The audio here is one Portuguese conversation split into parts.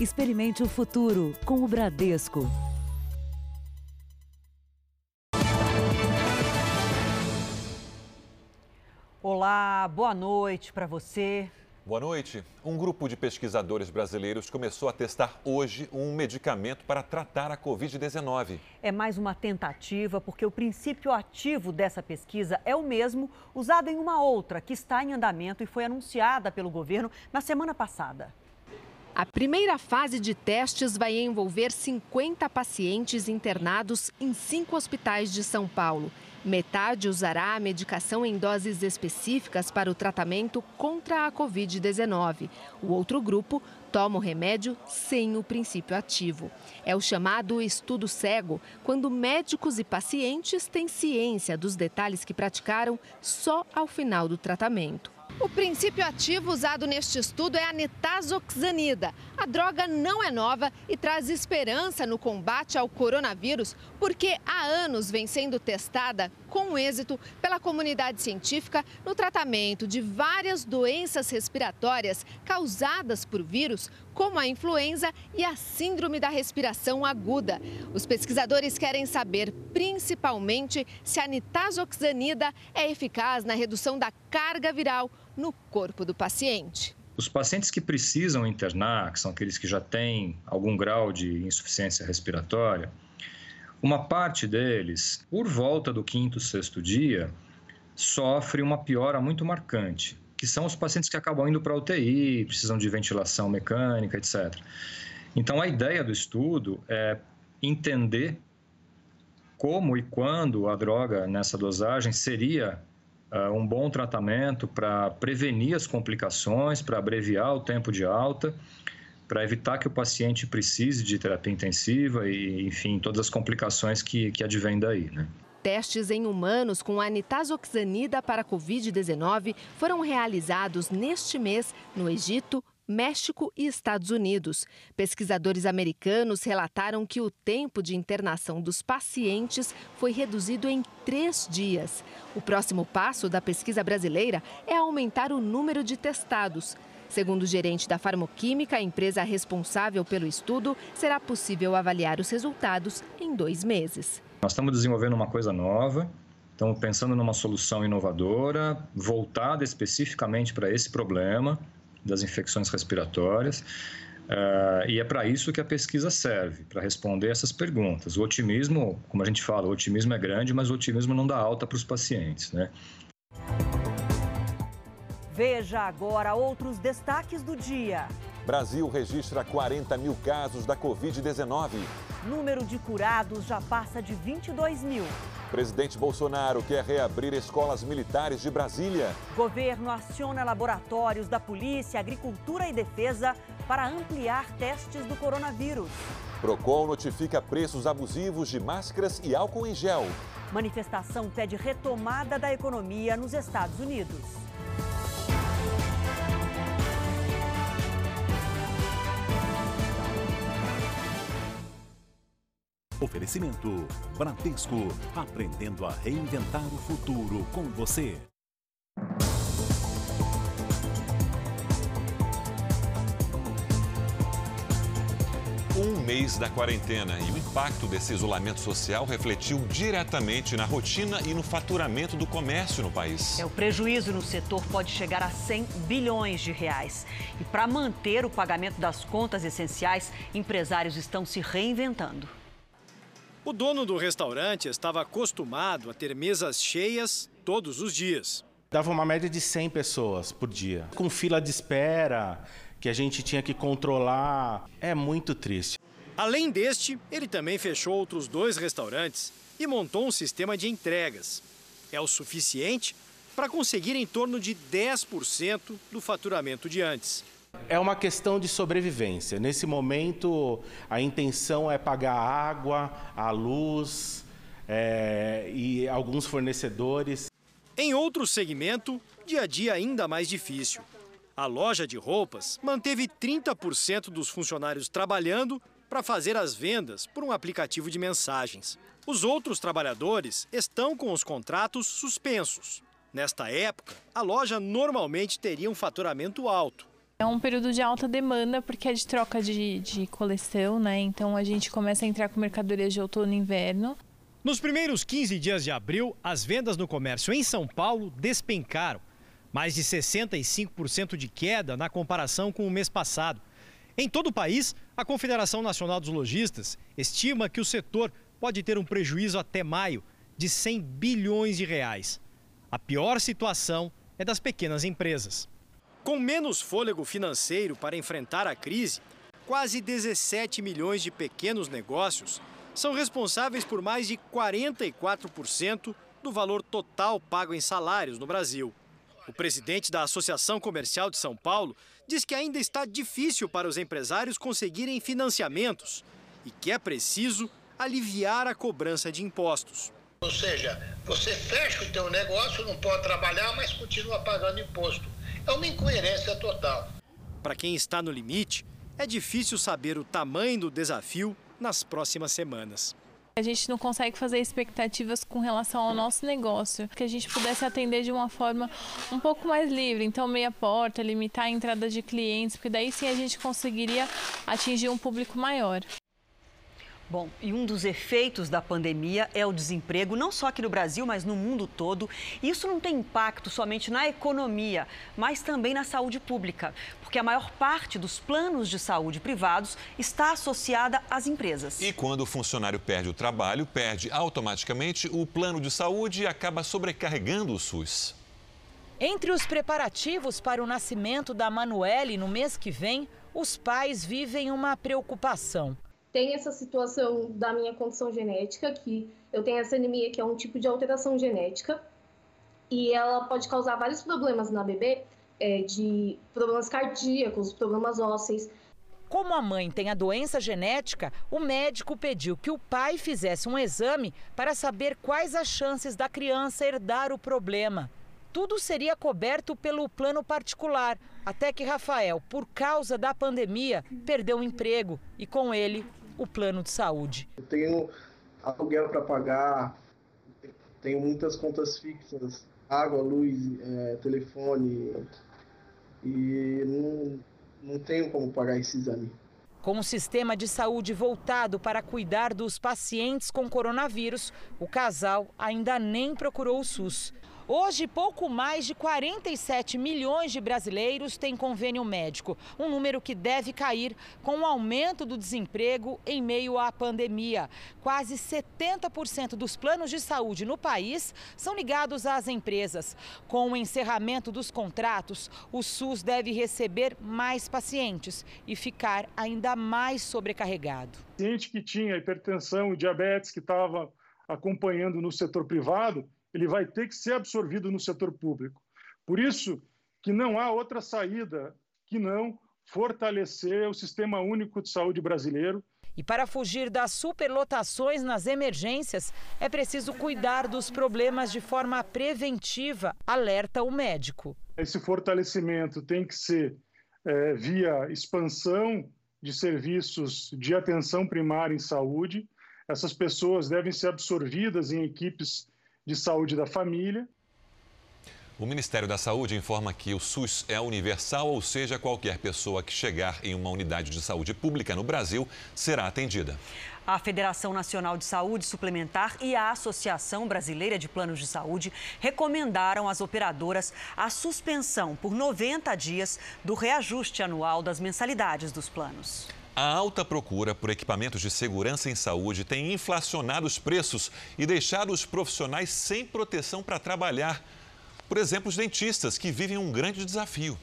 Experimente o futuro com o Bradesco. Olá, boa noite para você. Boa noite. Um grupo de pesquisadores brasileiros começou a testar hoje um medicamento para tratar a Covid-19. É mais uma tentativa, porque o princípio ativo dessa pesquisa é o mesmo usado em uma outra que está em andamento e foi anunciada pelo governo na semana passada. A primeira fase de testes vai envolver 50 pacientes internados em cinco hospitais de São Paulo. Metade usará a medicação em doses específicas para o tratamento contra a Covid-19. O outro grupo toma o remédio sem o princípio ativo. É o chamado estudo cego, quando médicos e pacientes têm ciência dos detalhes que praticaram só ao final do tratamento. O princípio ativo usado neste estudo é a nitazoxanida. A droga não é nova e traz esperança no combate ao coronavírus, porque há anos vem sendo testada com êxito pela comunidade científica no tratamento de várias doenças respiratórias causadas por vírus, como a influenza e a síndrome da respiração aguda. Os pesquisadores querem saber, principalmente, se a nitazoxanida é eficaz na redução da carga viral no corpo do paciente. Os pacientes que precisam internar, que são aqueles que já têm algum grau de insuficiência respiratória, uma parte deles, por volta do quinto, sexto dia, sofre uma piora muito marcante, que são os pacientes que acabam indo para UTI, precisam de ventilação mecânica, etc. Então, a ideia do estudo é entender como e quando a droga nessa dosagem seria uh, um bom tratamento para prevenir as complicações, para abreviar o tempo de alta, para evitar que o paciente precise de terapia intensiva e, enfim, todas as complicações que, que advêm daí, né? Testes em humanos com a nitazoxanida para Covid-19 foram realizados neste mês no Egito, México e Estados Unidos. Pesquisadores americanos relataram que o tempo de internação dos pacientes foi reduzido em três dias. O próximo passo da pesquisa brasileira é aumentar o número de testados. Segundo o gerente da Farmoquímica, a empresa responsável pelo estudo, será possível avaliar os resultados em dois meses. Nós estamos desenvolvendo uma coisa nova, estamos pensando numa solução inovadora, voltada especificamente para esse problema das infecções respiratórias. Uh, e é para isso que a pesquisa serve, para responder essas perguntas. O otimismo, como a gente fala, o otimismo é grande, mas o otimismo não dá alta para os pacientes, né? Veja agora outros destaques do dia. Brasil registra 40 mil casos da Covid-19. Número de curados já passa de 22 mil. Presidente Bolsonaro quer reabrir escolas militares de Brasília. Governo aciona laboratórios da Polícia, Agricultura e Defesa para ampliar testes do coronavírus. Procon notifica preços abusivos de máscaras e álcool em gel. Manifestação pede retomada da economia nos Estados Unidos. Oferecimento Bradesco, aprendendo a reinventar o futuro com você. Um mês da quarentena e o impacto desse isolamento social refletiu diretamente na rotina e no faturamento do comércio no país. É, o prejuízo no setor pode chegar a 100 bilhões de reais. E para manter o pagamento das contas essenciais, empresários estão se reinventando. O dono do restaurante estava acostumado a ter mesas cheias todos os dias. Dava uma média de 100 pessoas por dia, com fila de espera, que a gente tinha que controlar. É muito triste. Além deste, ele também fechou outros dois restaurantes e montou um sistema de entregas. É o suficiente para conseguir em torno de 10% do faturamento de antes. É uma questão de sobrevivência. Nesse momento, a intenção é pagar a água, a luz é, e alguns fornecedores. Em outro segmento, dia a dia ainda mais difícil. A loja de roupas manteve 30% dos funcionários trabalhando para fazer as vendas por um aplicativo de mensagens. Os outros trabalhadores estão com os contratos suspensos. Nesta época, a loja normalmente teria um faturamento alto, É um período de alta demanda porque é de troca de, de coleção, né? Então a gente começa a entrar com mercadorias de outono e inverno. Nos primeiros 15 dias de abril, as vendas no comércio em São Paulo despencaram. Mais de 65% de queda na comparação com o mês passado. Em todo o país, a Confederação Nacional dos Lojistas estima que o setor pode ter um prejuízo até maio de 100 bilhões de reais. A pior situação é das pequenas empresas. Com menos fôlego financeiro para enfrentar a crise, quase 17 milhões de pequenos negócios são responsáveis por mais de 44% do valor total pago em salários no Brasil. O presidente da Associação Comercial de São Paulo diz que ainda está difícil para os empresários conseguirem financiamentos e que é preciso aliviar a cobrança de impostos. Ou seja, você fecha o teu negócio, não pode trabalhar, mas continua pagando imposto. É uma incoerência total. Para quem está no limite, é difícil saber o tamanho do desafio nas próximas semanas. A gente não consegue fazer expectativas com relação ao nosso negócio, que a gente pudesse atender de uma forma um pouco mais livre, então meia porta, limitar a entrada de clientes, porque daí sim a gente conseguiria atingir um público maior. Bom, e um dos efeitos da pandemia é o desemprego, não só aqui no Brasil, mas no mundo todo. E isso não tem impacto somente na economia, mas também na saúde pública, porque a maior parte dos planos de saúde privados está associada às empresas. E quando o funcionário perde o trabalho, perde automaticamente o plano de saúde e acaba sobrecarregando o SUS. Entre os preparativos para o nascimento da Manuele no mês que vem, os pais vivem uma preocupação tem essa situação da minha condição genética, que eu tenho essa anemia, que é um tipo de alteração genética, e ela pode causar vários problemas na bebê, é, de problemas cardíacos, problemas ósseos. Como a mãe tem a doença genética, o médico pediu que o pai fizesse um exame para saber quais as chances da criança herdar o problema. Tudo seria coberto pelo plano particular, até que Rafael, por causa da pandemia, perdeu o emprego e com ele o plano de saúde. Eu tenho aluguel para pagar, tenho muitas contas fixas, água, luz, é, telefone, e não, não tenho como pagar esse exame. Com o sistema de saúde voltado para cuidar dos pacientes com coronavírus, o casal ainda nem procurou o SUS. Hoje, pouco mais de 47 milhões de brasileiros têm convênio médico, um número que deve cair com o aumento do desemprego em meio à pandemia. Quase 70% dos planos de saúde no país são ligados às empresas. Com o encerramento dos contratos, o SUS deve receber mais pacientes e ficar ainda mais sobrecarregado. Paciente que tinha hipertensão e diabetes que estava acompanhando no setor privado, ele vai ter que ser absorvido no setor público. Por isso que não há outra saída que não fortalecer o Sistema Único de Saúde brasileiro. E para fugir das superlotações nas emergências, é preciso cuidar dos problemas de forma preventiva, alerta o médico. Esse fortalecimento tem que ser é, via expansão de serviços de atenção primária em saúde. Essas pessoas devem ser absorvidas em equipes de Saúde da Família. O Ministério da Saúde informa que o SUS é universal, ou seja, qualquer pessoa que chegar em uma unidade de saúde pública no Brasil será atendida. A Federação Nacional de Saúde Suplementar e a Associação Brasileira de Planos de Saúde recomendaram às operadoras a suspensão por 90 dias do reajuste anual das mensalidades dos planos. A alta procura por equipamentos de segurança em saúde tem inflacionado os preços e deixado os profissionais sem proteção para trabalhar. Por exemplo, os dentistas, que vivem um grande desafio.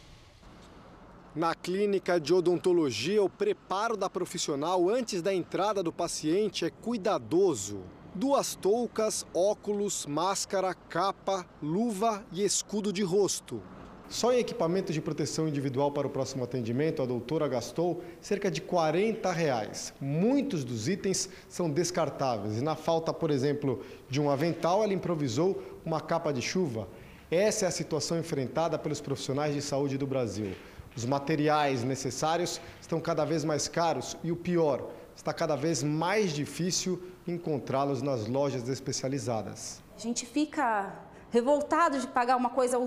Na clínica de odontologia, o preparo da profissional antes da entrada do paciente é cuidadoso. Duas toucas, óculos, máscara, capa, luva e escudo de rosto. Só em equipamentos de proteção individual para o próximo atendimento, a doutora gastou cerca de 40 reais. Muitos dos itens são descartáveis e na falta, por exemplo, de um avental, ela improvisou uma capa de chuva. Essa é a situação enfrentada pelos profissionais de saúde do Brasil. Os materiais necessários estão cada vez mais caros e o pior, está cada vez mais difícil encontrá-los nas lojas especializadas. A gente fica revoltado de pagar uma coisa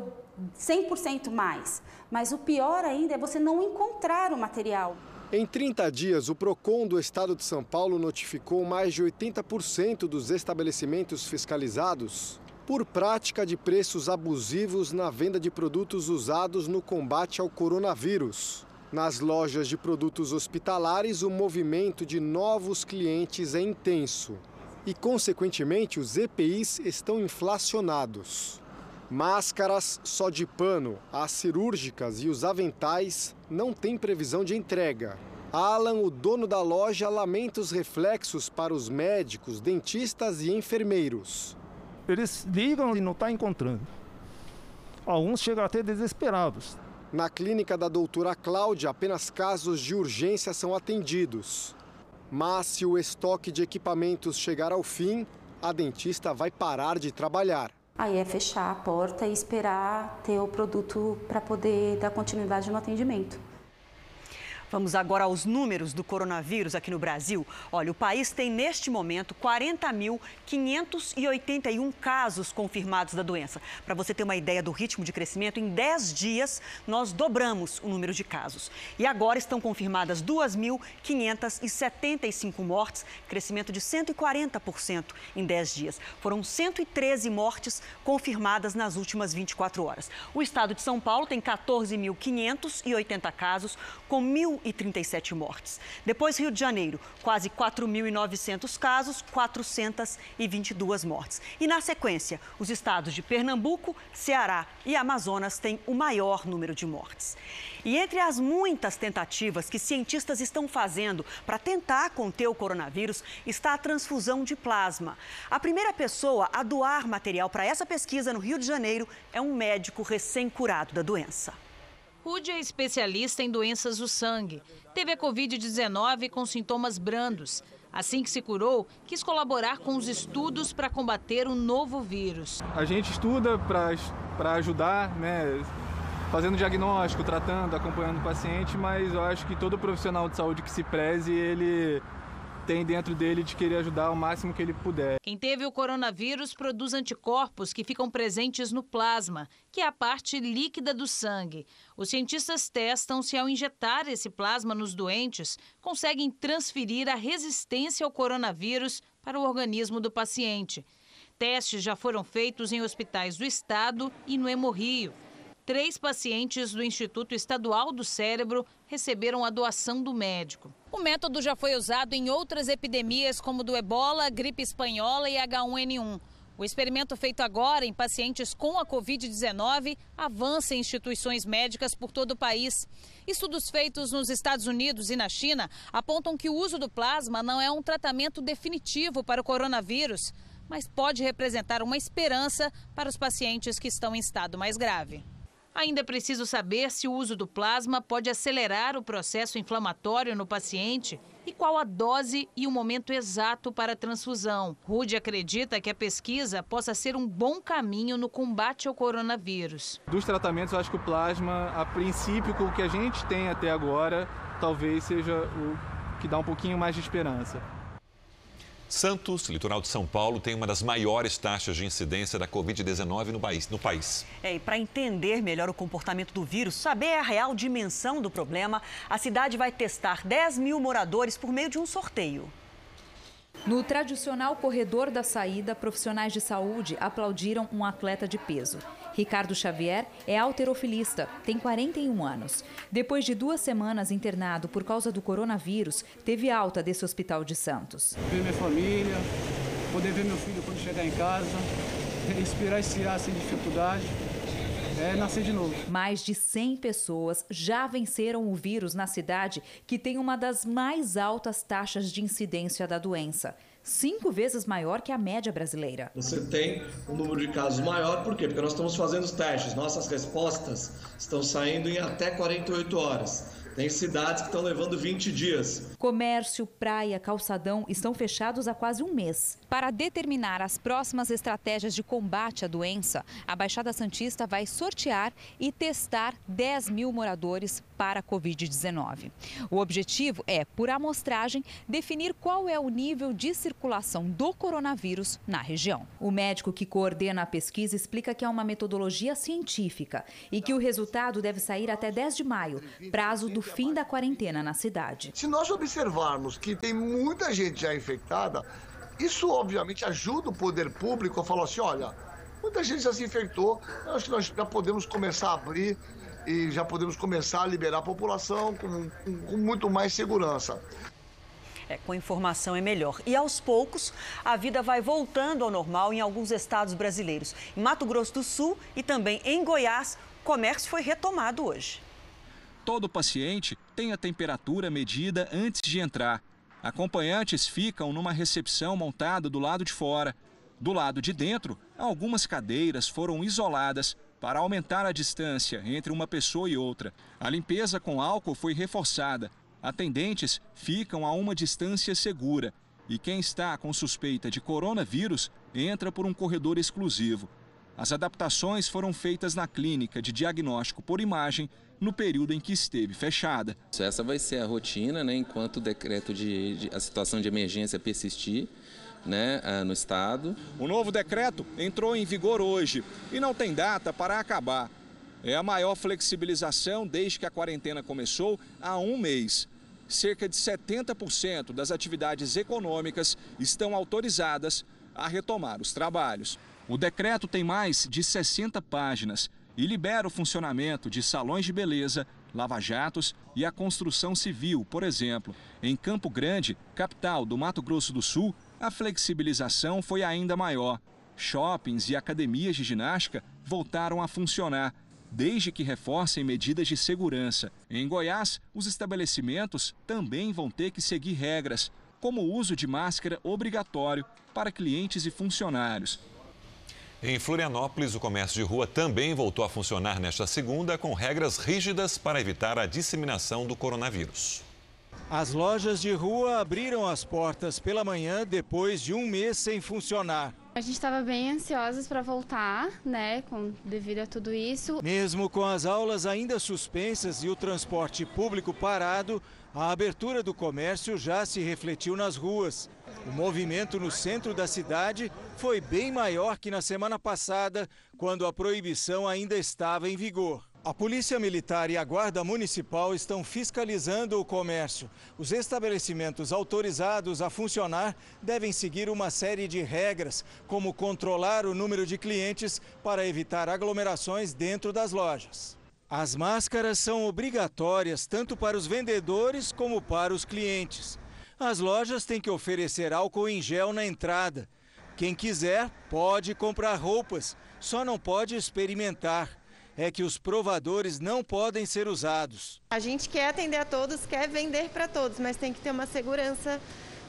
100% mais. Mas o pior ainda é você não encontrar o material. Em 30 dias, o PROCON do estado de São Paulo notificou mais de 80% dos estabelecimentos fiscalizados por prática de preços abusivos na venda de produtos usados no combate ao coronavírus. Nas lojas de produtos hospitalares, o movimento de novos clientes é intenso e, consequentemente, os EPIs estão inflacionados. Máscaras só de pano, as cirúrgicas e os aventais não têm previsão de entrega. Alan, o dono da loja, lamenta os reflexos para os médicos, dentistas e enfermeiros. Eles ligam e não estão tá encontrando. Alguns chegam até desesperados. Na clínica da doutora Cláudia, apenas casos de urgência são atendidos. Mas se o estoque de equipamentos chegar ao fim, a dentista vai parar de trabalhar. Aí é fechar a porta e esperar ter o produto para poder dar continuidade no atendimento. Vamos agora aos números do coronavírus aqui no Brasil. Olha, o país tem neste momento 40.581 casos confirmados da doença. Para você ter uma ideia do ritmo de crescimento, em 10 dias nós dobramos o número de casos. E agora estão confirmadas 2.575 mortes, crescimento de 140% em 10 dias. Foram 113 mortes confirmadas nas últimas 24 horas. O estado de São Paulo tem 14.580 casos, com 1.000 1.037 mortes. Depois, Rio de Janeiro, quase 4.900 casos, 422 mortes. E na sequência, os estados de Pernambuco, Ceará e Amazonas têm o maior número de mortes. E entre as muitas tentativas que cientistas estão fazendo para tentar conter o coronavírus está a transfusão de plasma. A primeira pessoa a doar material para essa pesquisa no Rio de Janeiro é um médico recém-curado da doença. Rude é especialista em doenças do sangue. Teve a Covid-19 com sintomas brandos. Assim que se curou, quis colaborar com os estudos para combater o novo vírus. A gente estuda para ajudar, né? Fazendo diagnóstico, tratando, acompanhando o paciente, mas eu acho que todo profissional de saúde que se preze, ele tem dentro dele de querer ajudar o máximo que ele puder. Quem teve o coronavírus produz anticorpos que ficam presentes no plasma, que é a parte líquida do sangue. Os cientistas testam se, ao injetar esse plasma nos doentes, conseguem transferir a resistência ao coronavírus para o organismo do paciente. Testes já foram feitos em hospitais do estado e no Hemorrio. Três pacientes do Instituto Estadual do Cérebro receberam a doação do médico. O método já foi usado em outras epidemias, como do ebola, gripe espanhola e H1N1. O experimento feito agora em pacientes com a Covid-19 avança em instituições médicas por todo o país. Estudos feitos nos Estados Unidos e na China apontam que o uso do plasma não é um tratamento definitivo para o coronavírus, mas pode representar uma esperança para os pacientes que estão em estado mais grave. Ainda é preciso saber se o uso do plasma pode acelerar o processo inflamatório no paciente e qual a dose e o momento exato para a transfusão. Rude acredita que a pesquisa possa ser um bom caminho no combate ao coronavírus. Dos tratamentos, eu acho que o plasma, a princípio, com o que a gente tem até agora, talvez seja o que dá um pouquinho mais de esperança. Santos, litoral de São Paulo, tem uma das maiores taxas de incidência da Covid-19 no país. No país. É, e para entender melhor o comportamento do vírus, saber a real dimensão do problema, a cidade vai testar 10 mil moradores por meio de um sorteio. No tradicional corredor da saída, profissionais de saúde aplaudiram um atleta de peso. Ricardo Xavier é alterofilista, tem 41 anos. Depois de duas semanas internado por causa do coronavírus, teve alta desse hospital de Santos. Ver minha família, poder ver meu filho quando chegar em casa, respirar esse ar sem dificuldade. É nascer de novo. Mais de 100 pessoas já venceram o vírus na cidade, que tem uma das mais altas taxas de incidência da doença cinco vezes maior que a média brasileira. Você tem um número de casos maior, por quê? Porque nós estamos fazendo os testes, nossas respostas estão saindo em até 48 horas. Tem cidades que estão levando 20 dias. Comércio, praia, calçadão estão fechados há quase um mês. Para determinar as próximas estratégias de combate à doença, a Baixada Santista vai sortear e testar 10 mil moradores para a Covid-19. O objetivo é, por amostragem, definir qual é o nível de circulação do coronavírus na região. O médico que coordena a pesquisa explica que é uma metodologia científica e que o resultado deve sair até 10 de maio, prazo do fim da quarentena na cidade. Se nós observarmos que tem muita gente já infectada, isso obviamente ajuda o poder público a falar assim: olha, muita gente já se infectou, acho que nós já podemos começar a abrir e já podemos começar a liberar a população com, com, com muito mais segurança. É, com informação é melhor. E aos poucos, a vida vai voltando ao normal em alguns estados brasileiros. Em Mato Grosso do Sul e também em Goiás, o comércio foi retomado hoje. Todo paciente tem a temperatura medida antes de entrar. Acompanhantes ficam numa recepção montada do lado de fora. Do lado de dentro, algumas cadeiras foram isoladas para aumentar a distância entre uma pessoa e outra. A limpeza com álcool foi reforçada. Atendentes ficam a uma distância segura e quem está com suspeita de coronavírus entra por um corredor exclusivo. As adaptações foram feitas na clínica de diagnóstico por imagem no período em que esteve fechada. Essa vai ser a rotina, né, enquanto o decreto de, de a situação de emergência persistir. Né, no estado. O novo decreto entrou em vigor hoje e não tem data para acabar. É a maior flexibilização desde que a quarentena começou há um mês. Cerca de 70% das atividades econômicas estão autorizadas a retomar os trabalhos. O decreto tem mais de 60 páginas e libera o funcionamento de salões de beleza, lava-jatos e a construção civil, por exemplo. Em Campo Grande, capital do Mato Grosso do Sul, a flexibilização foi ainda maior. Shoppings e academias de ginástica voltaram a funcionar, desde que reforcem medidas de segurança. Em Goiás, os estabelecimentos também vão ter que seguir regras, como o uso de máscara obrigatório para clientes e funcionários. Em Florianópolis, o comércio de rua também voltou a funcionar nesta segunda com regras rígidas para evitar a disseminação do coronavírus. As lojas de rua abriram as portas pela manhã depois de um mês sem funcionar. A gente estava bem ansiosos para voltar, né, com, devido a tudo isso. Mesmo com as aulas ainda suspensas e o transporte público parado, a abertura do comércio já se refletiu nas ruas. O movimento no centro da cidade foi bem maior que na semana passada, quando a proibição ainda estava em vigor. A Polícia Militar e a Guarda Municipal estão fiscalizando o comércio. Os estabelecimentos autorizados a funcionar devem seguir uma série de regras, como controlar o número de clientes para evitar aglomerações dentro das lojas. As máscaras são obrigatórias tanto para os vendedores como para os clientes. As lojas têm que oferecer álcool em gel na entrada. Quem quiser pode comprar roupas, só não pode experimentar é que os provadores não podem ser usados. A gente quer atender a todos, quer vender para todos, mas tem que ter uma segurança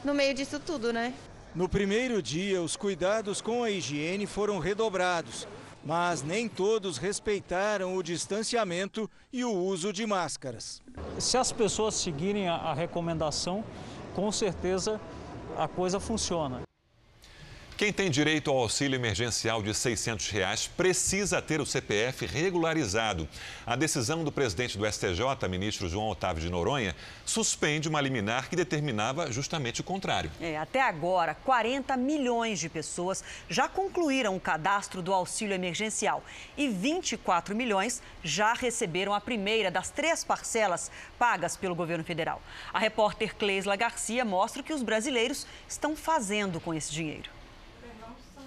no meio disso tudo, né? No primeiro dia, os cuidados com a higiene foram redobrados, mas nem todos respeitaram o distanciamento e o uso de máscaras. Se as pessoas seguirem a, recomendação, com certeza a coisa funciona. Quem tem direito ao auxílio emergencial de 600 reais precisa ter o CPF regularizado. A decisão do presidente do STJ, ministro João Otávio de Noronha, suspende uma liminar que determinava justamente o contrário. É, até agora, 40 milhões de pessoas já concluíram o cadastro do auxílio emergencial e 24 milhões já receberam a primeira das três parcelas pagas pelo governo federal. A repórter Cleisla Garcia mostra o que os brasileiros estão fazendo com esse dinheiro.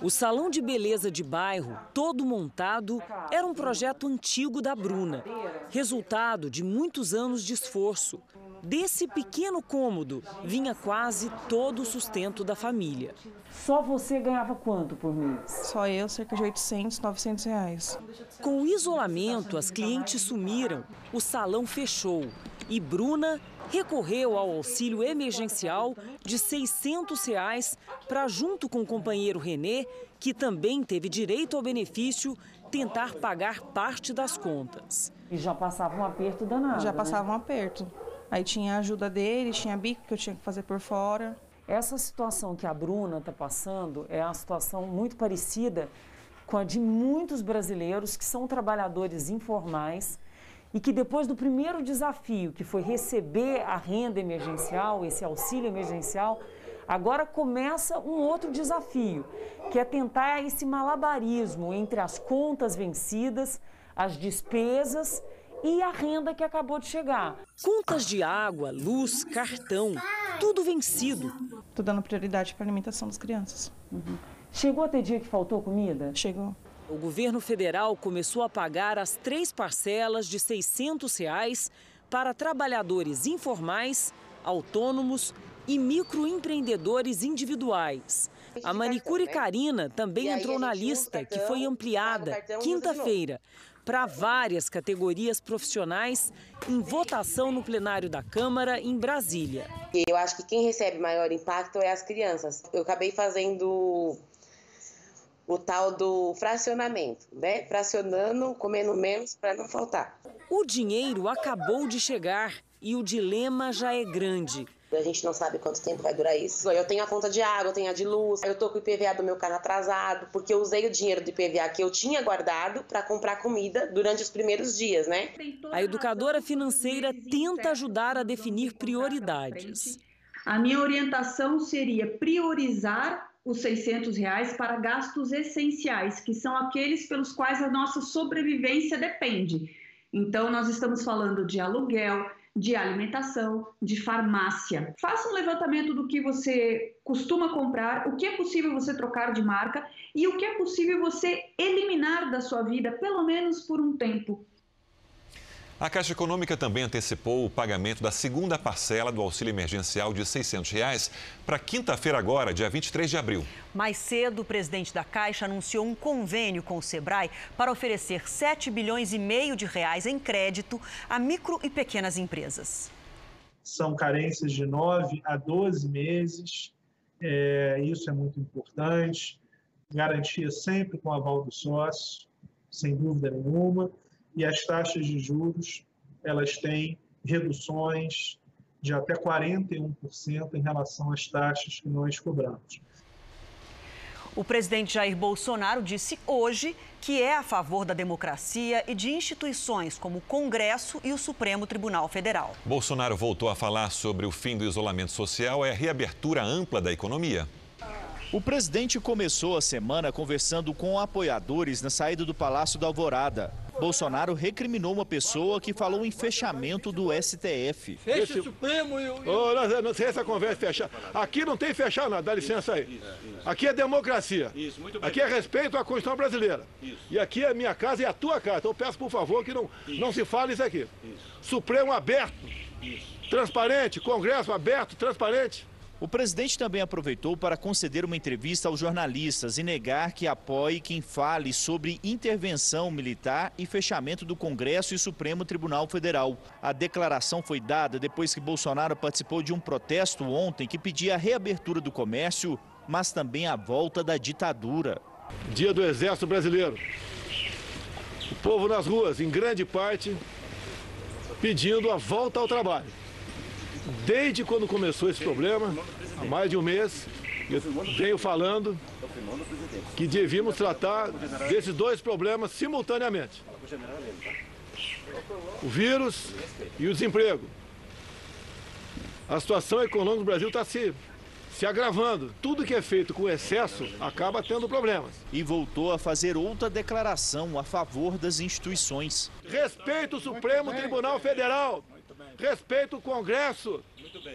O salão de beleza de bairro, todo montado, era um projeto antigo da Bruna, resultado de muitos anos de esforço. Desse pequeno cômodo vinha quase todo o sustento da família. Só você ganhava quanto por mês? Só eu, cerca de 800, 900 reais. Com o isolamento, as clientes sumiram, o salão fechou e Bruna recorreu ao auxílio emergencial de 600 reais para, junto com o companheiro Renê, que também teve direito ao benefício, tentar pagar parte das contas. E já passava um aperto danado. Já né? passava um aperto. Aí tinha a ajuda dele, tinha bico que eu tinha que fazer por fora. Essa situação que a Bruna está passando é uma situação muito parecida com a de muitos brasileiros que são trabalhadores informais e que depois do primeiro desafio, que foi receber a renda emergencial, esse auxílio emergencial, agora começa um outro desafio, que é tentar esse malabarismo entre as contas vencidas, as despesas e a renda que acabou de chegar. Contas de água, luz, cartão, tudo vencido. Tô dando prioridade para a alimentação das crianças. Uhum. Chegou a ter dia que faltou comida? Chegou. O governo federal começou a pagar as três parcelas de 600 reais para trabalhadores informais, autônomos e microempreendedores individuais. A manicure Karina também entrou na lista, que foi ampliada quinta-feira para várias categorias profissionais em votação no plenário da Câmara em Brasília. Eu acho que quem recebe maior impacto é as crianças. Eu acabei fazendo o tal do fracionamento, né? Fracionando, comendo menos para não faltar. O dinheiro acabou de chegar e o dilema já é grande. A gente não sabe quanto tempo vai durar isso. Eu tenho a conta de água, eu tenho a de luz, eu tô com o IPVA do meu carro atrasado, porque eu usei o dinheiro do IPVA que eu tinha guardado para comprar comida durante os primeiros dias, né? A educadora financeira tenta ajudar a definir prioridades. A minha orientação seria priorizar os 600 reais para gastos essenciais, que são aqueles pelos quais a nossa sobrevivência depende. Então, nós estamos falando de aluguel, de alimentação, de farmácia. Faça um levantamento do que você costuma comprar, o que é possível você trocar de marca e o que é possível você eliminar da sua vida, pelo menos por um tempo. A Caixa Econômica também antecipou o pagamento da segunda parcela do auxílio emergencial de 600 reais para quinta-feira agora, dia 23 de abril. Mais cedo, o presidente da Caixa anunciou um convênio com o Sebrae para oferecer 7 bilhões e meio de reais em crédito a micro e pequenas empresas. São carências de 9 a 12 meses, é, isso é muito importante. Garantia sempre com aval do sócio, sem dúvida nenhuma e as taxas de juros elas têm reduções de até 41% em relação às taxas que nós cobramos. O presidente Jair Bolsonaro disse hoje que é a favor da democracia e de instituições como o Congresso e o Supremo Tribunal Federal. Bolsonaro voltou a falar sobre o fim do isolamento social e a reabertura ampla da economia. O presidente começou a semana conversando com apoiadores na saída do Palácio da Alvorada. Bolsonaro recriminou uma pessoa que falou em fechamento do STF. Fecha o Supremo e o. Oh, não, não sei essa conversa fechar. Aqui não tem fechar nada, dá licença aí. Aqui é democracia. Aqui é respeito à Constituição brasileira. E aqui é minha casa e a tua casa. Então eu peço, por favor, que não, não se fale isso aqui. Supremo aberto, transparente, Congresso aberto, transparente. O presidente também aproveitou para conceder uma entrevista aos jornalistas e negar que apoie quem fale sobre intervenção militar e fechamento do Congresso e Supremo Tribunal Federal. A declaração foi dada depois que Bolsonaro participou de um protesto ontem que pedia a reabertura do comércio, mas também a volta da ditadura. Dia do Exército Brasileiro. O povo nas ruas, em grande parte, pedindo a volta ao trabalho. Desde quando começou esse problema, há mais de um mês, eu venho falando que devíamos tratar desses dois problemas simultaneamente. O vírus e o desemprego. A situação econômica do Brasil está se, se agravando. Tudo que é feito com excesso acaba tendo problemas. E voltou a fazer outra declaração a favor das instituições. Respeito o Supremo Tribunal Federal respeito o Congresso.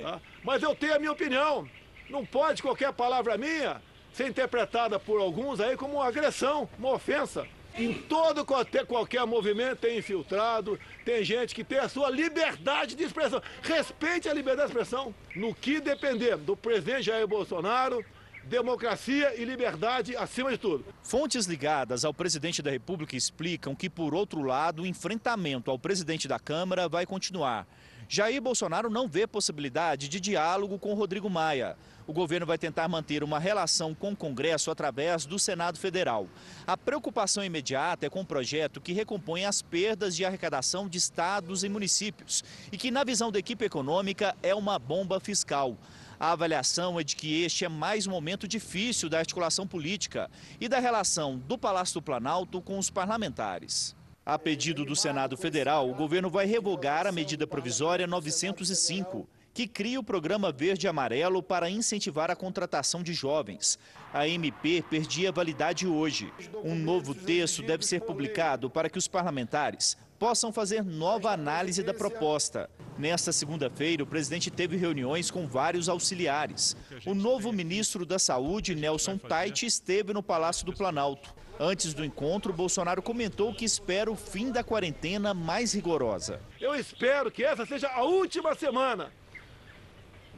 Tá? Mas eu tenho a minha opinião. Não pode qualquer palavra minha ser interpretada por alguns aí como uma agressão, uma ofensa. Em todo qualquer, qualquer movimento tem infiltrado, tem gente que tem a sua liberdade de expressão. Respeite a liberdade de expressão. No que depender do presidente Jair Bolsonaro, democracia e liberdade acima de tudo. Fontes ligadas ao presidente da República explicam que, por outro lado, o enfrentamento ao presidente da Câmara vai continuar. Jair Bolsonaro não vê possibilidade de diálogo com Rodrigo Maia. O governo vai tentar manter uma relação com o Congresso através do Senado Federal. A preocupação imediata é com um projeto que recompõe as perdas de arrecadação de estados e municípios e que, na visão da equipe econômica, é uma bomba fiscal. A avaliação é de que este é mais um momento difícil da articulação política e da relação do Palácio do Planalto com os parlamentares. A pedido do Senado Federal, o governo vai revogar a medida provisória 905, que cria o programa Verde Amarelo para incentivar a contratação de jovens. A MP perdia validade hoje. Um novo texto deve ser publicado para que os parlamentares possam fazer nova análise da proposta. Nesta segunda-feira, o presidente teve reuniões com vários auxiliares. O novo ministro da Saúde, Nelson Tait, esteve no Palácio do Planalto. Antes do encontro, Bolsonaro comentou que espera o fim da quarentena mais rigorosa. Eu espero que essa seja a última semana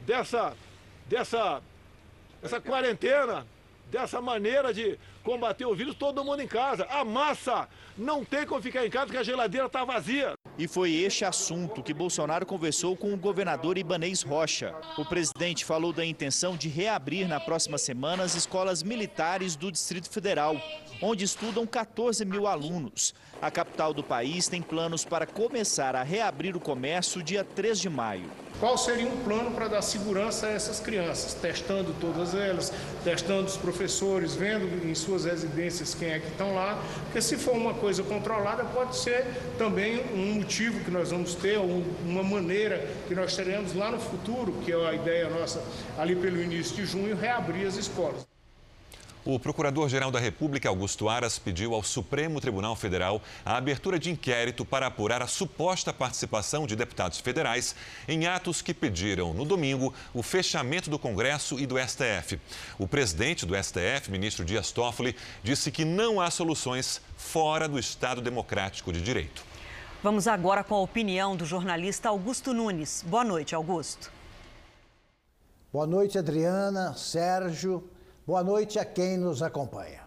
dessa, dessa, dessa quarentena, dessa maneira de combater o vírus, todo mundo em casa. A massa não tem como ficar em casa porque a geladeira está vazia. E foi este assunto que Bolsonaro conversou com o governador Ibanês Rocha. O presidente falou da intenção de reabrir na próxima semana as escolas militares do Distrito Federal, onde estudam 14 mil alunos. A capital do país tem planos para começar a reabrir o comércio dia 3 de maio. Qual seria um plano para dar segurança a essas crianças? Testando todas elas, testando os professores, vendo em suas residências quem é que estão lá, porque se for uma coisa controlada, pode ser também um motivo que nós vamos ter, ou uma maneira que nós teremos lá no futuro, que é a ideia nossa, ali pelo início de junho, reabrir as escolas. O Procurador-Geral da República, Augusto Aras, pediu ao Supremo Tribunal Federal a abertura de inquérito para apurar a suposta participação de deputados federais em atos que pediram, no domingo, o fechamento do Congresso e do STF. O presidente do STF, ministro Dias Toffoli, disse que não há soluções fora do Estado Democrático de Direito. Vamos agora com a opinião do jornalista Augusto Nunes. Boa noite, Augusto. Boa noite, Adriana, Sérgio. Boa noite a quem nos acompanha.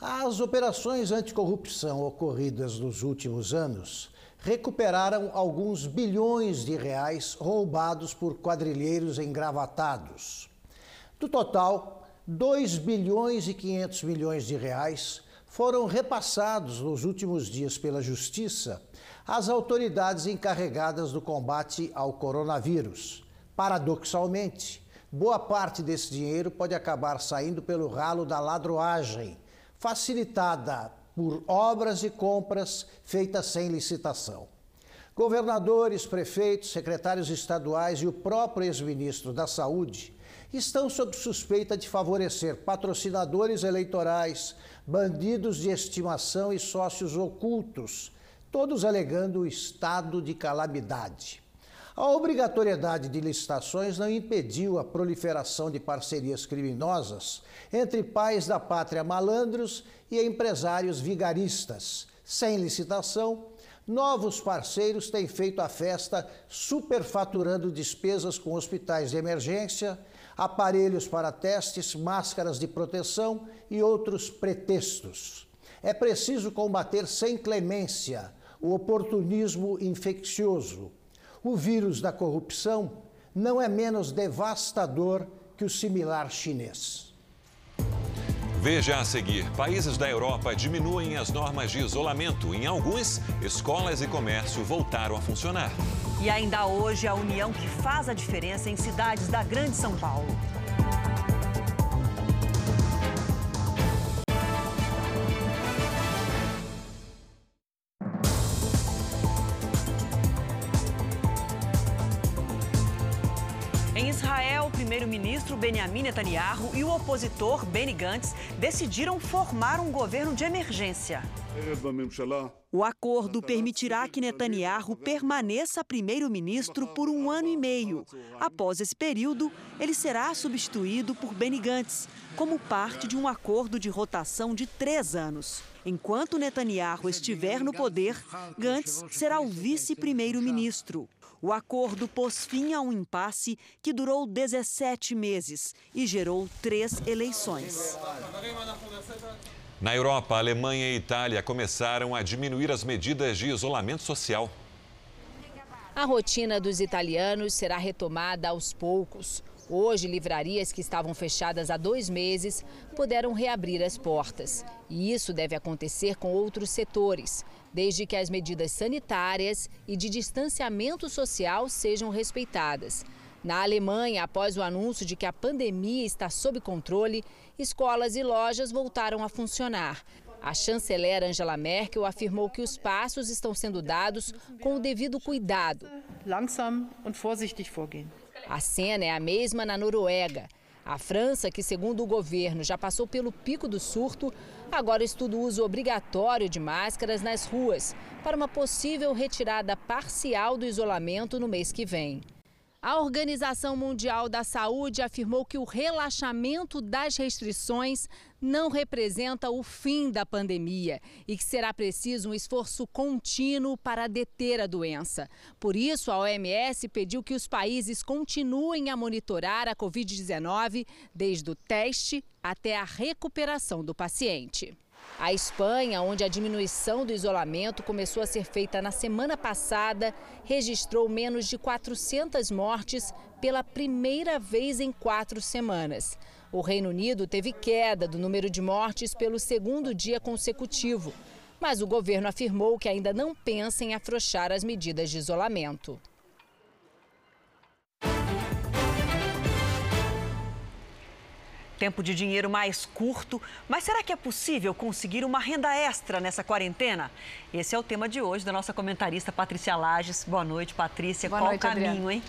As operações anticorrupção ocorridas nos últimos anos recuperaram alguns bilhões de reais roubados por quadrilheiros engravatados. Do total, 2 bilhões e 500 milhões de reais foram repassados nos últimos dias pela Justiça às autoridades encarregadas do combate ao coronavírus. Paradoxalmente, boa parte desse dinheiro pode acabar saindo pelo ralo da ladroagem, facilitada por obras e compras feitas sem licitação. Governadores, prefeitos, secretários estaduais e o próprio ex-ministro da Saúde estão sob suspeita de favorecer patrocinadores eleitorais, bandidos de estimação e sócios ocultos, todos alegando o estado de calamidade. A obrigatoriedade de licitações não impediu a proliferação de parcerias criminosas entre pais da pátria malandros e empresários vigaristas. Sem licitação, novos parceiros têm feito a festa superfaturando despesas com hospitais de emergência, aparelhos para testes, máscaras de proteção e outros pretextos. É preciso combater sem clemência o oportunismo infeccioso o vírus da corrupção não é menos devastador que o similar chinês. Veja a seguir: países da Europa diminuem as normas de isolamento. Em alguns, escolas e comércio voltaram a funcionar. E ainda hoje, a união que faz a diferença em cidades da Grande São Paulo. Primeiro-ministro Benjamin Netanyahu e o opositor Benny Gantz decidiram formar um governo de emergência. O acordo permitirá que Netanyahu permaneça primeiro-ministro por um ano e meio. Após esse período, ele será substituído por Benny Gantz, como parte de um acordo de rotação de três anos. Enquanto Netanyahu estiver no poder, Gantz será o vice-primeiro-ministro. O acordo pôs fim a um impasse que durou 17 meses e gerou três eleições. Na Europa, a Alemanha e a Itália começaram a diminuir as medidas de isolamento social. A rotina dos italianos será retomada aos poucos. Hoje, livrarias que estavam fechadas há dois meses puderam reabrir as portas. E isso deve acontecer com outros setores, desde que as medidas sanitárias e de distanciamento social sejam respeitadas. Na Alemanha, após o anúncio de que a pandemia está sob controle, escolas e lojas voltaram a funcionar. A chanceler Angela Merkel afirmou que os passos estão sendo dados com o devido cuidado. Langsam und vorsichtig vorgehen. A cena é a mesma na Noruega. A França, que segundo o governo já passou pelo pico do surto, agora estuda o uso obrigatório de máscaras nas ruas para uma possível retirada parcial do isolamento no mês que vem. A Organização Mundial da Saúde afirmou que o relaxamento das restrições não representa o fim da pandemia e que será preciso um esforço contínuo para deter a doença. Por isso, a OMS pediu que os países continuem a monitorar a Covid-19 desde o teste até a recuperação do paciente. A Espanha, onde a diminuição do isolamento começou a ser feita na semana passada, registrou menos de 400 mortes pela primeira vez em quatro semanas. O Reino Unido teve queda do número de mortes pelo segundo dia consecutivo, mas o governo afirmou que ainda não pensa em afrouxar as medidas de isolamento. Tempo de dinheiro mais curto, mas será que é possível conseguir uma renda extra nessa quarentena? Esse é o tema de hoje da nossa comentarista Patrícia Lages. Boa noite, Patrícia. Boa Qual noite, o caminho, Adriana. hein?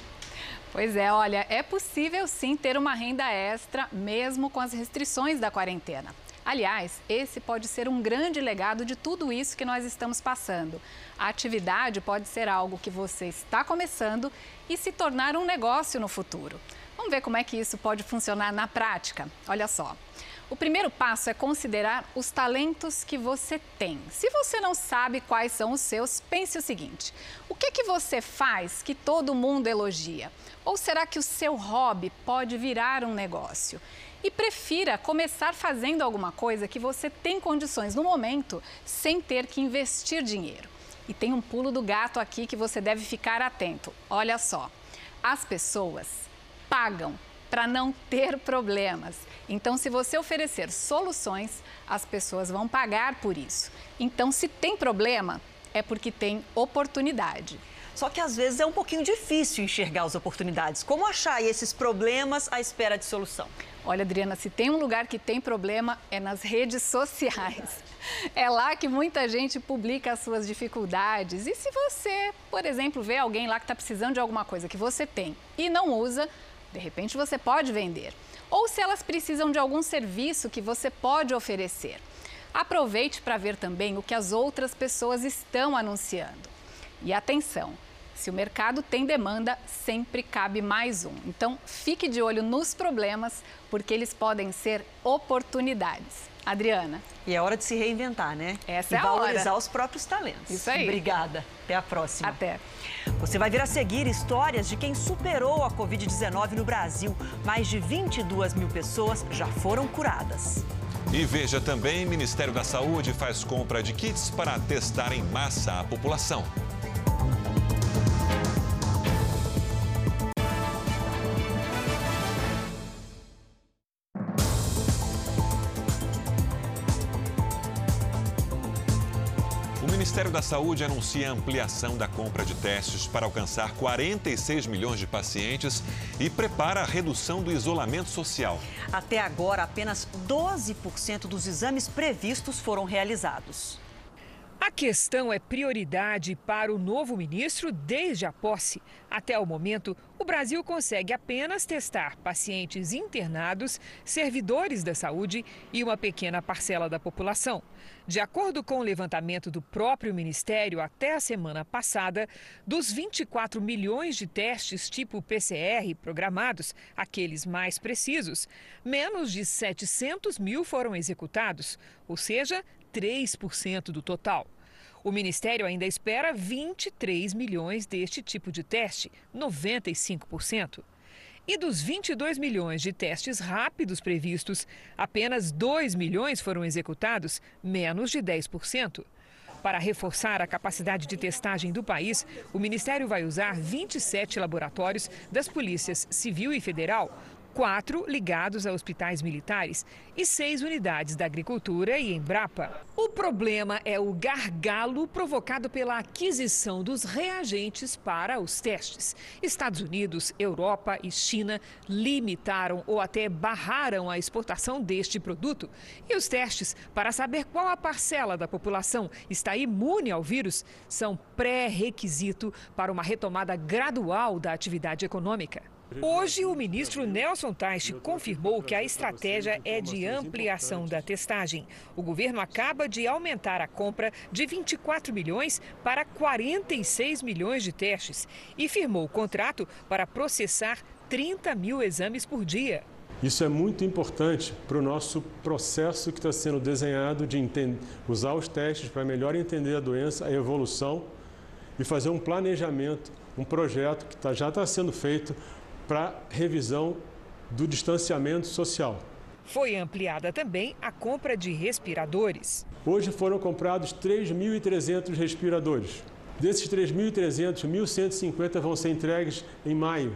Pois é, olha, é possível sim ter uma renda extra, mesmo com as restrições da quarentena. Aliás, esse pode ser um grande legado de tudo isso que nós estamos passando. A atividade pode ser algo que você está começando e se tornar um negócio no futuro. Vamos ver como é que isso pode funcionar na prática? Olha só. O primeiro passo é considerar os talentos que você tem. Se você não sabe quais são os seus, pense o seguinte: o que que você faz que todo mundo elogia? Ou será que o seu hobby pode virar um negócio? E prefira começar fazendo alguma coisa que você tem condições no momento, sem ter que investir dinheiro. E tem um pulo do gato aqui que você deve ficar atento. Olha só. As pessoas pagam para não ter problemas. Então, se você oferecer soluções, as pessoas vão pagar por isso. Então, se tem problema, é porque tem oportunidade. Só que às vezes é um pouquinho difícil enxergar as oportunidades. Como achar esses problemas à espera de solução? Olha, Adriana, se tem um lugar que tem problema é nas redes sociais. É lá que muita gente publica as suas dificuldades. E se você, por exemplo, vê alguém lá que está precisando de alguma coisa que você tem e não usa, de repente você pode vender. Ou se elas precisam de algum serviço que você pode oferecer. Aproveite para ver também o que as outras pessoas estão anunciando. E atenção, se o mercado tem demanda, sempre cabe mais um. Então, fique de olho nos problemas, porque eles podem ser oportunidades. Adriana. E é hora de se reinventar, né? Essa e é a valorizar hora. os próprios talentos. Isso aí. Obrigada. Até a próxima. Até. Você vai vir a seguir histórias de quem superou a Covid-19 no Brasil. Mais de 22 mil pessoas já foram curadas. E veja também, Ministério da Saúde faz compra de kits para testar em massa a população. Da Saúde anuncia a ampliação da compra de testes para alcançar 46 milhões de pacientes e prepara a redução do isolamento social. Até agora, apenas 12% dos exames previstos foram realizados. A questão é prioridade para o novo ministro desde a posse. Até o momento, o Brasil consegue apenas testar pacientes internados, servidores da saúde e uma pequena parcela da população. De acordo com o levantamento do próprio ministério, até a semana passada, dos 24 milhões de testes tipo PCR programados, aqueles mais precisos, menos de 700 mil foram executados, ou seja, 3% do total. O Ministério ainda espera 23 milhões deste tipo de teste, 95%. E dos 22 milhões de testes rápidos previstos, apenas 2 milhões foram executados, menos de 10%. Para reforçar a capacidade de testagem do país, o Ministério vai usar 27 laboratórios das polícias civil e federal quatro ligados a hospitais militares e seis unidades da agricultura e Embrapa. O problema é o gargalo provocado pela aquisição dos reagentes para os testes. Estados Unidos, Europa e China limitaram ou até barraram a exportação deste produto. E os testes para saber qual a parcela da população está imune ao vírus são pré-requisito para uma retomada gradual da atividade econômica. Hoje, o ministro Nelson Teich confirmou que a estratégia é de ampliação da testagem. O governo acaba de aumentar a compra de 24 milhões para 46 milhões de testes e firmou o contrato para processar 30 mil exames por dia. Isso é muito importante para o nosso processo que está sendo desenhado de entender, usar os testes para melhor entender a doença, a evolução e fazer um planejamento, um projeto que tá, já está sendo feito para revisão do distanciamento social. Foi ampliada também a compra de respiradores. Hoje foram comprados 3.300 respiradores. Desses 3.300, 1.150 vão ser entregues em maio.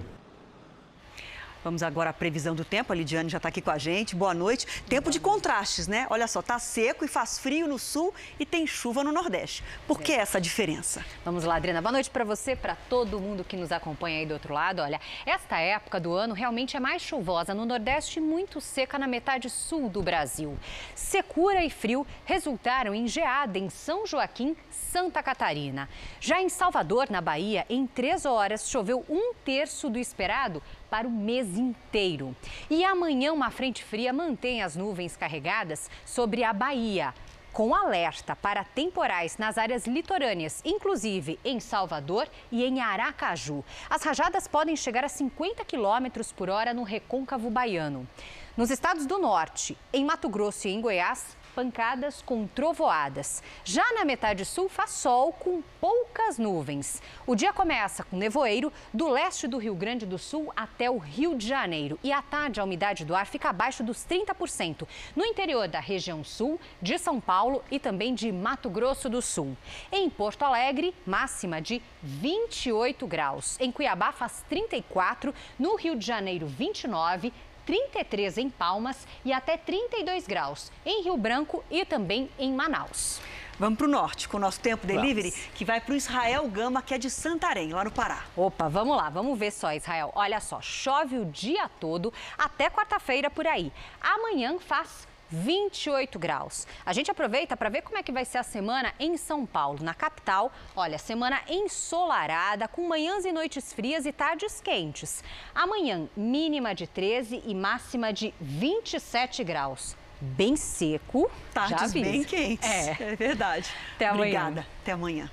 Vamos agora à previsão do tempo. A Lidiane já está aqui com a gente. Boa noite. Tempo de contrastes, né? Olha só, tá seco e faz frio no sul e tem chuva no Nordeste. Por que essa diferença? Vamos lá, Adriana. Boa noite para você, para todo mundo que nos acompanha aí do outro lado. Olha, esta época do ano realmente é mais chuvosa no Nordeste e muito seca na metade sul do Brasil. Secura e frio resultaram em geada em São Joaquim, Santa Catarina. Já em Salvador, na Bahia, em três horas choveu um terço do esperado para o mês inteiro. E amanhã, uma frente fria mantém as nuvens carregadas sobre a Bahia. Com alerta para temporais nas áreas litorâneas, inclusive em Salvador e em Aracaju. As rajadas podem chegar a 50 quilômetros por hora no recôncavo baiano. Nos estados do norte, em Mato Grosso e em Goiás, pancadas com trovoadas. Já na metade sul faz sol com poucas nuvens. O dia começa com nevoeiro do leste do Rio Grande do Sul até o Rio de Janeiro. E à tarde a umidade do ar fica abaixo dos 30%. No interior da região sul, de São Paulo e também de Mato Grosso do Sul. Em Porto Alegre, máxima de 28 graus. Em Cuiabá faz 34, no Rio de Janeiro 29, 33 em Palmas e até 32 graus em Rio Branco e também em Manaus. Vamos para o norte com o nosso tempo delivery, vamos. que vai para o Israel Gama, que é de Santarém, lá no Pará. Opa, vamos lá, vamos ver só, Israel. Olha só, chove o dia todo até quarta-feira por aí. Amanhã faz 28 graus. A gente aproveita para ver como é que vai ser a semana em São Paulo, na capital. Olha, semana ensolarada, com manhãs e noites frias e tardes quentes. Amanhã, mínima de 13 e máxima de 27 graus. Bem seco. Tardes bem quentes. É, é verdade. Até amanhã. Obrigada. Até amanhã.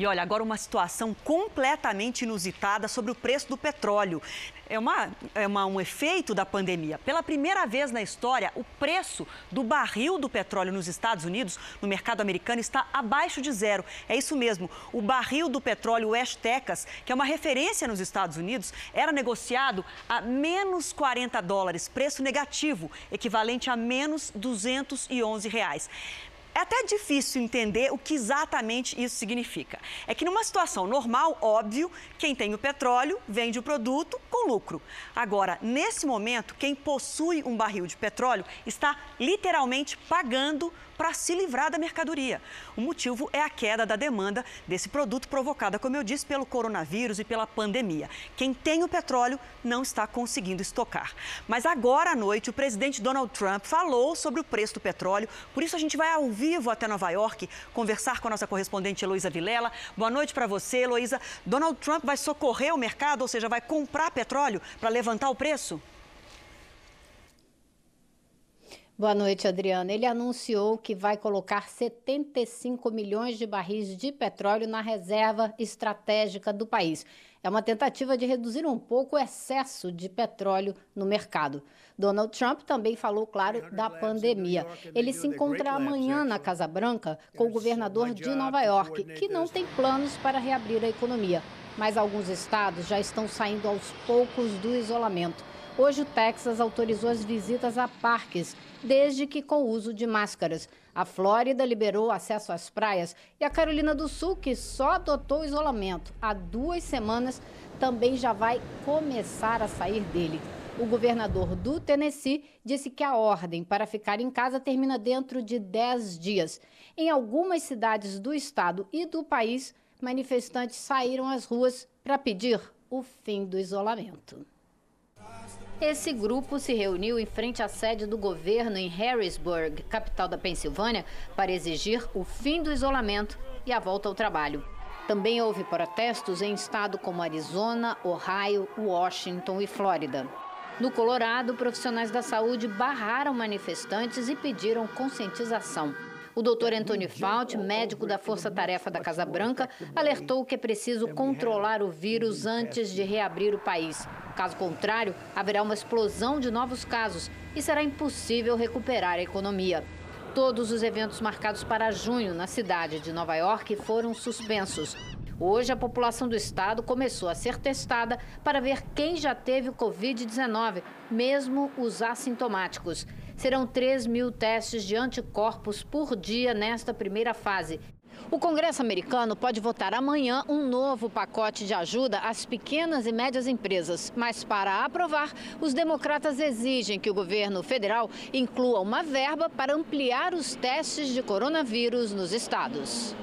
E olha, agora uma situação completamente inusitada sobre o preço do petróleo. É, uma, é uma, um efeito da pandemia. Pela primeira vez na história, o preço do barril do petróleo nos Estados Unidos, no mercado americano, está abaixo de zero. É isso mesmo. O barril do petróleo West Texas, que é uma referência nos Estados Unidos, era negociado a menos 40 dólares, preço negativo, equivalente a menos 211 reais. É até difícil entender o que exatamente isso significa. É que numa situação normal, óbvio, quem tem o petróleo vende o produto com lucro. Agora, nesse momento, quem possui um barril de petróleo está literalmente pagando para se livrar da mercadoria. O motivo é a queda da demanda desse produto provocada, como eu disse, pelo coronavírus e pela pandemia. Quem tem o petróleo não está conseguindo estocar. Mas agora à noite, o presidente Donald Trump falou sobre o preço do petróleo, por isso a gente vai ao vivo até Nova York conversar com a nossa correspondente Heloísa Vilela. Boa noite para você, Heloísa. Donald Trump vai socorrer o mercado, ou seja, vai comprar petróleo para levantar o preço? Boa noite, Adriana. Ele anunciou que vai colocar 75 milhões de barris de petróleo na reserva estratégica do país. É uma tentativa de reduzir um pouco o excesso de petróleo no mercado. Donald Trump também falou, claro, da pandemia. Ele se encontra amanhã na Casa Branca com o governador de Nova York, que não tem planos para reabrir a economia. Mas alguns estados já estão saindo aos poucos do isolamento. Hoje, o Texas autorizou as visitas a parques, desde que com o uso de máscaras. A Flórida liberou acesso às praias e a Carolina do Sul, que só adotou isolamento há duas semanas, também já vai começar a sair dele. O governador do Tennessee disse que a ordem para ficar em casa termina dentro de 10 dias. Em algumas cidades do estado e do país, manifestantes saíram às ruas para pedir o fim do isolamento. Esse grupo se reuniu em frente à sede do governo em Harrisburg, capital da Pensilvânia, para exigir o fim do isolamento e a volta ao trabalho. Também houve protestos em estados como Arizona, Ohio, Washington e Flórida. No Colorado, profissionais da saúde barraram manifestantes e pediram conscientização. O doutor Antônio Fauci, médico da Força Tarefa da Casa Branca, alertou que é preciso controlar o vírus antes de reabrir o país. Caso contrário, haverá uma explosão de novos casos e será impossível recuperar a economia. Todos os eventos marcados para junho na cidade de Nova York foram suspensos. Hoje, a população do estado começou a ser testada para ver quem já teve o Covid-19, mesmo os assintomáticos. Serão 3 mil testes de anticorpos por dia nesta primeira fase. O Congresso americano pode votar amanhã um novo pacote de ajuda às pequenas e médias empresas. Mas, para aprovar, os democratas exigem que o governo federal inclua uma verba para ampliar os testes de coronavírus nos estados.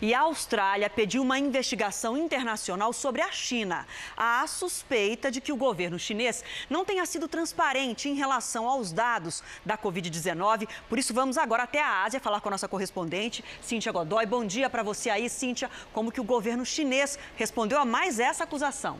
E a Austrália pediu uma investigação internacional sobre a China. Há suspeita de que o governo chinês não tenha sido transparente em relação aos dados da Covid-19. Por isso, vamos agora até a Ásia falar com a nossa correspondente, Cíntia Godoy. Bom dia para você aí, Cíntia. Como que o governo chinês respondeu a mais essa acusação?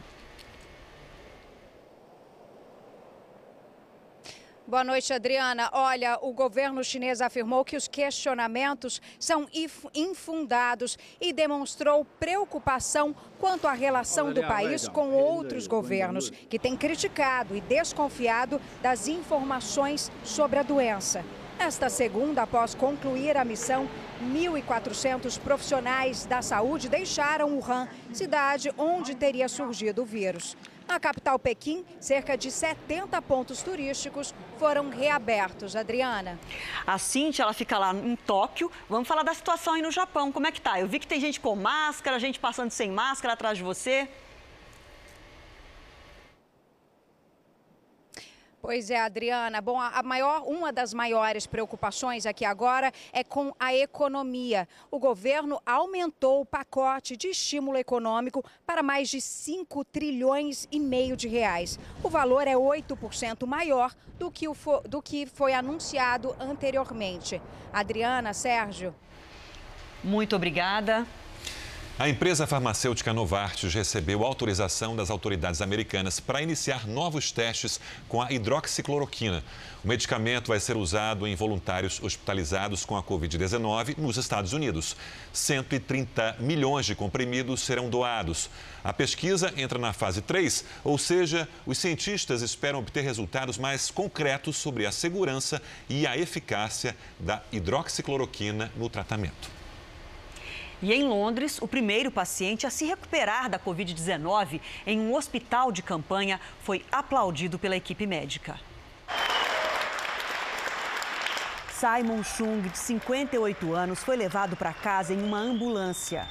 Boa noite, Adriana. Olha, o governo chinês afirmou que os questionamentos são infundados e demonstrou preocupação quanto à relação do país com outros governos, que têm criticado e desconfiado das informações sobre a doença. Nesta segunda, após concluir a missão, 1.400 profissionais da saúde deixaram Wuhan, cidade onde teria surgido o vírus. Na capital Pequim, cerca de 70 pontos turísticos foram reabertos. Adriana. A Cintia, ela fica lá em Tóquio. Vamos falar da situação aí no Japão. Como é que tá? Eu vi que tem gente com máscara, gente passando sem máscara atrás de você. Pois é, Adriana. Bom, a maior, uma das maiores preocupações aqui agora é com a economia. O governo aumentou o pacote de estímulo econômico para mais de 5 trilhões e meio de reais. O valor é 8% maior do que, o, do que foi anunciado anteriormente. Adriana, Sérgio. Muito obrigada. A empresa farmacêutica Novartis recebeu autorização das autoridades americanas para iniciar novos testes com a hidroxicloroquina. O medicamento vai ser usado em voluntários hospitalizados com a Covid-19 nos Estados Unidos. 130 milhões de comprimidos serão doados. A pesquisa entra na fase 3, ou seja, os cientistas esperam obter resultados mais concretos sobre a segurança e a eficácia da hidroxicloroquina no tratamento. E em Londres, o primeiro paciente a se recuperar da Covid-19 em um hospital de campanha foi aplaudido pela equipe médica. Simon Chung, de 58 anos, foi levado para casa em uma ambulância.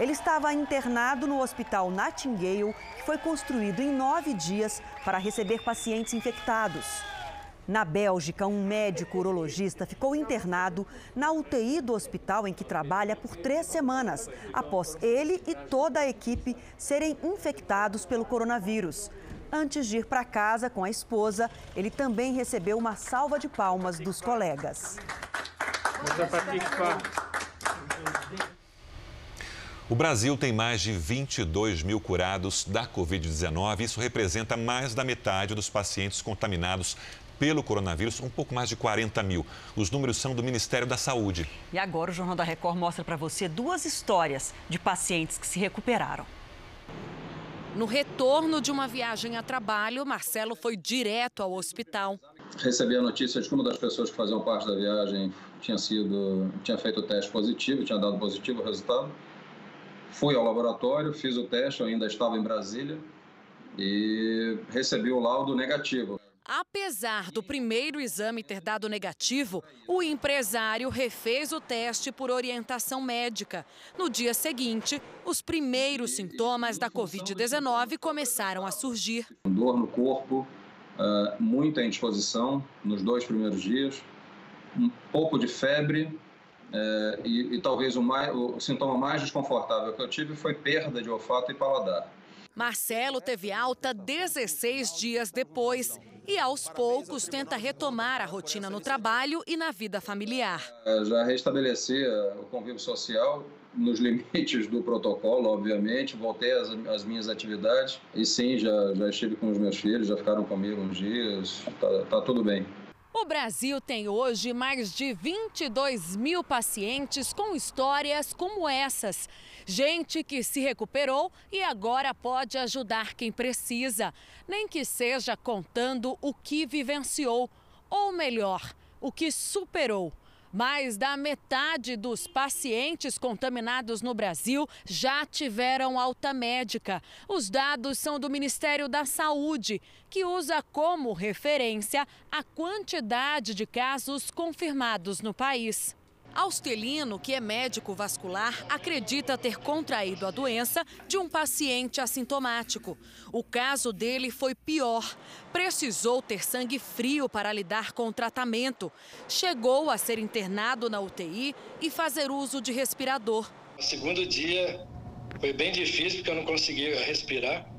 Ele estava internado no hospital Nightingale, que foi construído em nove dias para receber pacientes infectados. Na Bélgica, um médico urologista ficou internado na UTI do hospital em que trabalha por três semanas, após ele e toda a equipe serem infectados pelo coronavírus. Antes de ir para casa com a esposa, ele também recebeu uma salva de palmas dos colegas. O Brasil tem mais de 22 mil curados da Covid-19. Isso representa mais da metade dos pacientes contaminados pelo coronavírus, um pouco mais de 40 mil. Os números são do Ministério da Saúde. E agora o Jornal da Record mostra para você duas histórias de pacientes que se recuperaram. No retorno de uma viagem a trabalho, Marcelo foi direto ao hospital. Recebi a notícia de que uma das pessoas que faziam parte da viagem tinha sido, tinha feito o teste positivo, tinha dado positivo o resultado. Fui ao laboratório, fiz o teste, eu ainda estava em Brasília e recebi o laudo negativo. Apesar do primeiro exame ter dado negativo, o empresário refez o teste por orientação médica. No dia seguinte, os primeiros sintomas da Covid-19 começaram a surgir. Dor no corpo, ah, muita indisposição nos dois primeiros dias, um pouco de febre eh, e, e talvez o, mais, o sintoma mais desconfortável que eu tive foi perda de olfato e paladar. Marcelo teve alta 16 dias depois e, aos poucos, tenta retomar a rotina no trabalho e na vida familiar. Eh, já restabeleci eh, o convívio social nos limites do protocolo, obviamente. Voltei às, às, minhas atividades e sim, já, já estive com os meus filhos, já ficaram comigo uns dias, tá, tá tudo bem. O Brasil tem hoje mais de 22 mil pacientes com histórias como essas. Gente que se recuperou e agora pode ajudar quem precisa, nem que seja contando o que vivenciou, ou melhor, o que superou. Mais da metade dos pacientes contaminados no Brasil já tiveram alta médica. Os dados são do Ministério da Saúde, que usa como referência a quantidade de casos confirmados no país. Austelino, que é médico vascular, acredita ter contraído a doença de um paciente assintomático. O caso dele foi pior. Precisou ter sangue frio para lidar com o tratamento. Chegou a ser internado na UTI e fazer uso de respirador. O segundo dia foi bem difícil porque eu não conseguia respirar.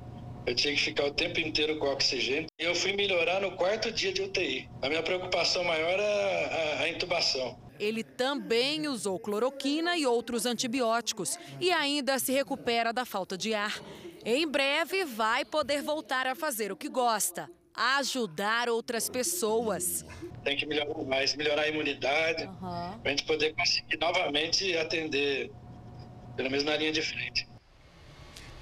Eu tinha que ficar o tempo inteiro com oxigênio. Eu fui melhorar no quarto dia de UTI. A minha preocupação maior é a, a intubação. Ele também usou cloroquina e outros antibióticos e ainda se recupera da falta de ar. Em breve vai poder voltar a fazer o que gosta, ajudar outras pessoas. Tem que melhorar mais, melhorar a imunidade, uhum. para a gente poder conseguir novamente atender, pelo menos na linha de frente.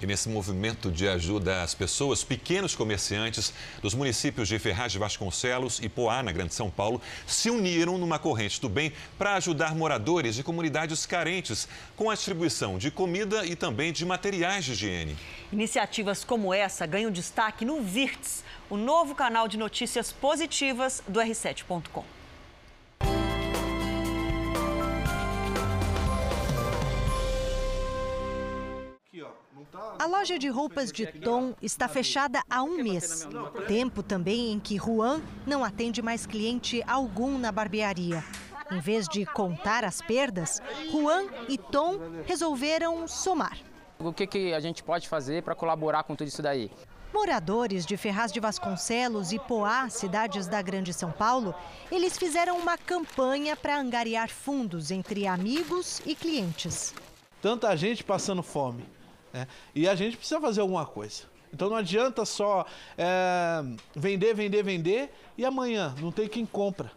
E nesse movimento de ajuda às pessoas, pequenos comerciantes dos municípios de Ferraz de Vasconcelos e Poá, na Grande São Paulo, se uniram numa corrente do bem para ajudar moradores de comunidades carentes com a distribuição de comida e também de materiais de higiene. Iniciativas como essa ganham destaque no VIRTS, o novo canal de notícias positivas do R7.com. A loja de roupas de Tom está fechada há um mês. Tempo também em que Juan não atende mais cliente algum na barbearia. Em vez de contar as perdas, Juan e Tom resolveram somar. O que, que a gente pode fazer para colaborar com tudo isso daí? Moradores de Ferraz de Vasconcelos e Poá, cidades da Grande São Paulo, eles fizeram uma campanha para angariar fundos entre amigos e clientes. Tanta gente passando fome né? E a gente precisa fazer alguma coisa. Então não adianta só é, vender, vender, vender e amanhã não tem quem compra.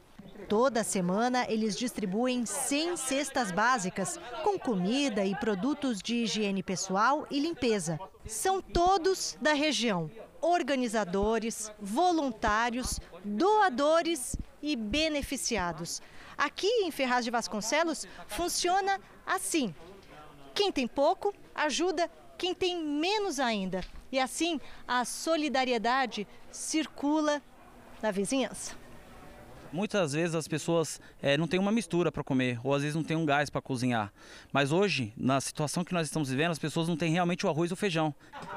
Toda semana eles distribuem 100 cestas básicas com comida e produtos de higiene pessoal e limpeza. São todos da região: organizadores, voluntários, doadores e beneficiados. Aqui em Ferraz de Vasconcelos funciona assim: quem tem pouco ajuda quem tem menos ainda. E assim a solidariedade circula na vizinhança. Muitas vezes as pessoas é, não têm uma mistura para comer, ou às vezes não tem um gás para cozinhar. Mas hoje, na situação que nós estamos vivendo, as pessoas não têm realmente o arroz e o feijão.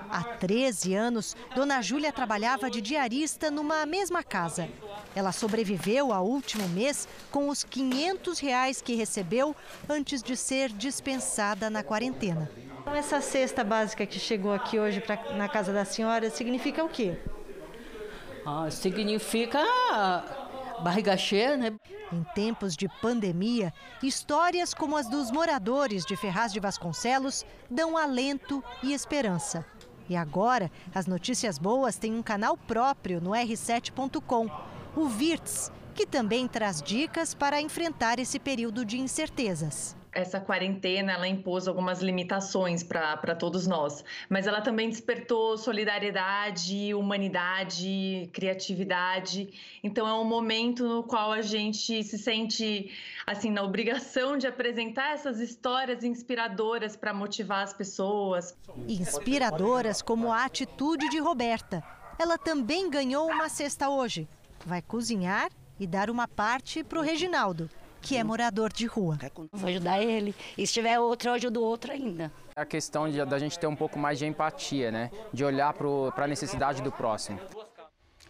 Há 13 anos, Dona Júlia trabalhava de diarista numa mesma casa. Ela sobreviveu ao último mês com os 500 reais que recebeu antes de ser dispensada na quarentena. Então, essa cesta básica que chegou aqui hoje pra, na casa da senhora significa o quê? Ah, significa barriga cheia, né? Em tempos de pandemia, histórias como as dos moradores de Ferraz de Vasconcelos dão alento e esperança. E agora, as notícias boas têm um canal próprio no r7.com, o VIRTS, que também traz dicas para enfrentar esse período de incertezas. Essa quarentena ela impôs algumas limitações para todos nós, mas ela também despertou solidariedade, humanidade, criatividade. Então é um momento no qual a gente se sente assim na obrigação de apresentar essas histórias inspiradoras para motivar as pessoas. Inspiradoras como a atitude de Roberta. Ela também ganhou uma cesta hoje. Vai cozinhar e dar uma parte para o Reginaldo que é morador de rua. Vou ajudar ele. E se tiver outro, eu ajudo outro ainda. É a questão de, da gente ter um pouco mais de empatia, né? De olhar para a necessidade do próximo.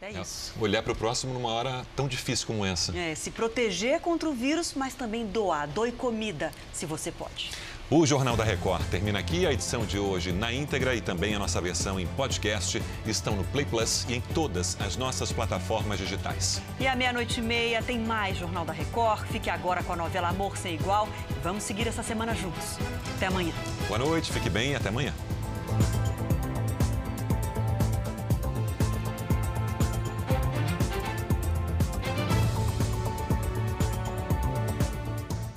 É isso. É, olhar para o próximo numa hora tão difícil como essa. É, se proteger contra o vírus, mas também doar. Doe comida, se você pode. O Jornal da Record termina aqui. A edição de hoje na íntegra e também a nossa versão em podcast estão no Play Plus e em todas as nossas plataformas digitais. E à meia-noite e meia tem mais Jornal da Record. Fique agora com a novela Amor Sem Igual e vamos seguir essa semana juntos. Até amanhã. Boa noite, fique bem e até amanhã.